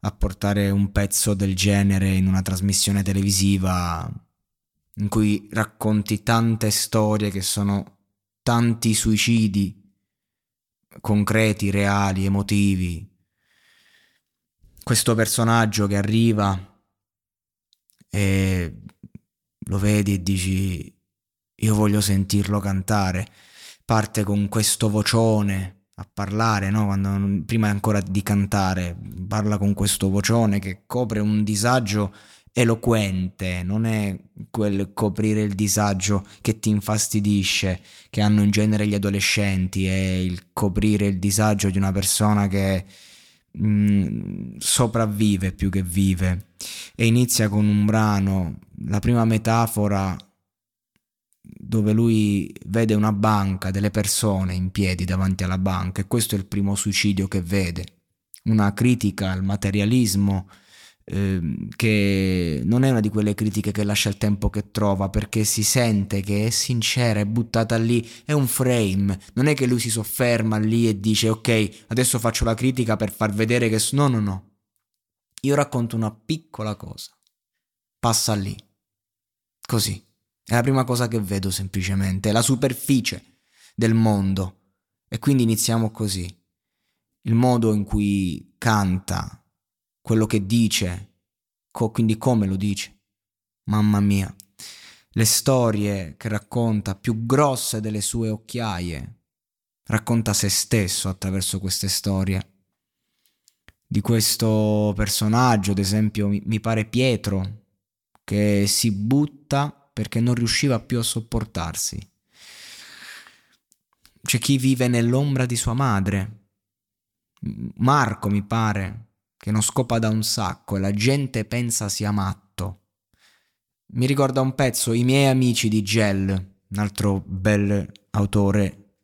a portare un pezzo del genere in una trasmissione televisiva in cui racconti tante storie che sono tanti suicidi concreti, reali, emotivi. Questo personaggio che arriva e lo vedi e dici io voglio sentirlo cantare. Parte con questo vocione a parlare, no? Quando, prima ancora di cantare, parla con questo vocione che copre un disagio eloquente, non è quel coprire il disagio che ti infastidisce, che hanno in genere gli adolescenti, è il coprire il disagio di una persona che mm, sopravvive più che vive. E inizia con un brano, la prima metafora dove lui vede una banca, delle persone in piedi davanti alla banca e questo è il primo suicidio che vede, una critica al materialismo eh, che non è una di quelle critiche che lascia il tempo che trova perché si sente che è sincera, è buttata lì, è un frame, non è che lui si sofferma lì e dice ok adesso faccio la critica per far vedere che... No, no, no. Io racconto una piccola cosa, passa lì, così è la prima cosa che vedo semplicemente, è la superficie del mondo. E quindi iniziamo così. Il modo in cui canta, quello che dice, co- quindi come lo dice. Mamma mia. Le storie che racconta, più grosse delle sue occhiaie, racconta se stesso attraverso queste storie. Di questo personaggio, ad esempio, mi, mi pare Pietro, che si butta perché non riusciva più a sopportarsi. C'è chi vive nell'ombra di sua madre. Marco, mi pare, che non scopa da un sacco e la gente pensa sia matto. Mi ricorda un pezzo I miei amici di Gel, un altro bel autore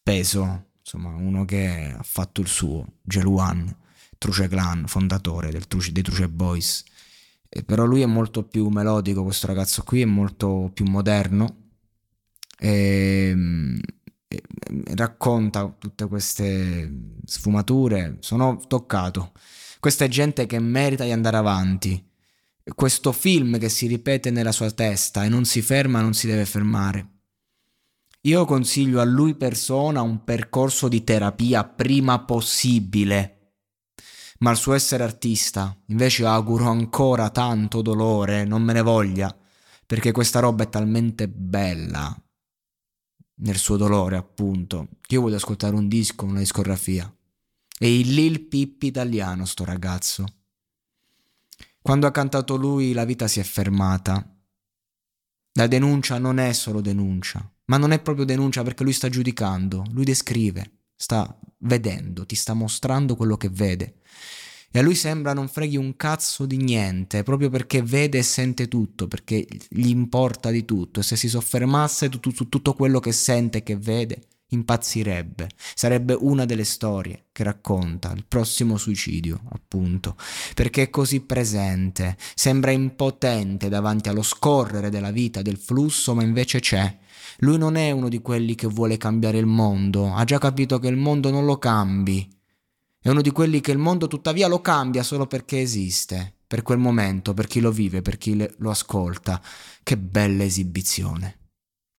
peso, insomma, uno che ha fatto il suo, Geluan, Truce Clan, fondatore Truce, dei Truce Boys però lui è molto più melodico, questo ragazzo qui è molto più moderno e, e racconta tutte queste sfumature. Sono toccato. Questa è gente che merita di andare avanti. Questo film che si ripete nella sua testa e non si ferma, non si deve fermare. Io consiglio a lui persona un percorso di terapia prima possibile ma al suo essere artista invece auguro ancora tanto dolore, non me ne voglia, perché questa roba è talmente bella nel suo dolore, appunto, io voglio ascoltare un disco, una discografia. E il Lil Pippi italiano, sto ragazzo. Quando ha cantato lui la vita si è fermata. La denuncia non è solo denuncia, ma non è proprio denuncia perché lui sta giudicando, lui descrive, sta vedendo, ti sta mostrando quello che vede. E a lui sembra non freghi un cazzo di niente, proprio perché vede e sente tutto, perché gli importa di tutto. E se si soffermasse su tutto quello che sente e che vede, impazzirebbe. Sarebbe una delle storie che racconta il prossimo suicidio, appunto, perché è così presente, sembra impotente davanti allo scorrere della vita, del flusso, ma invece c'è. Lui non è uno di quelli che vuole cambiare il mondo, ha già capito che il mondo non lo cambi. È uno di quelli che il mondo tuttavia lo cambia solo perché esiste, per quel momento, per chi lo vive, per chi lo ascolta. Che bella esibizione.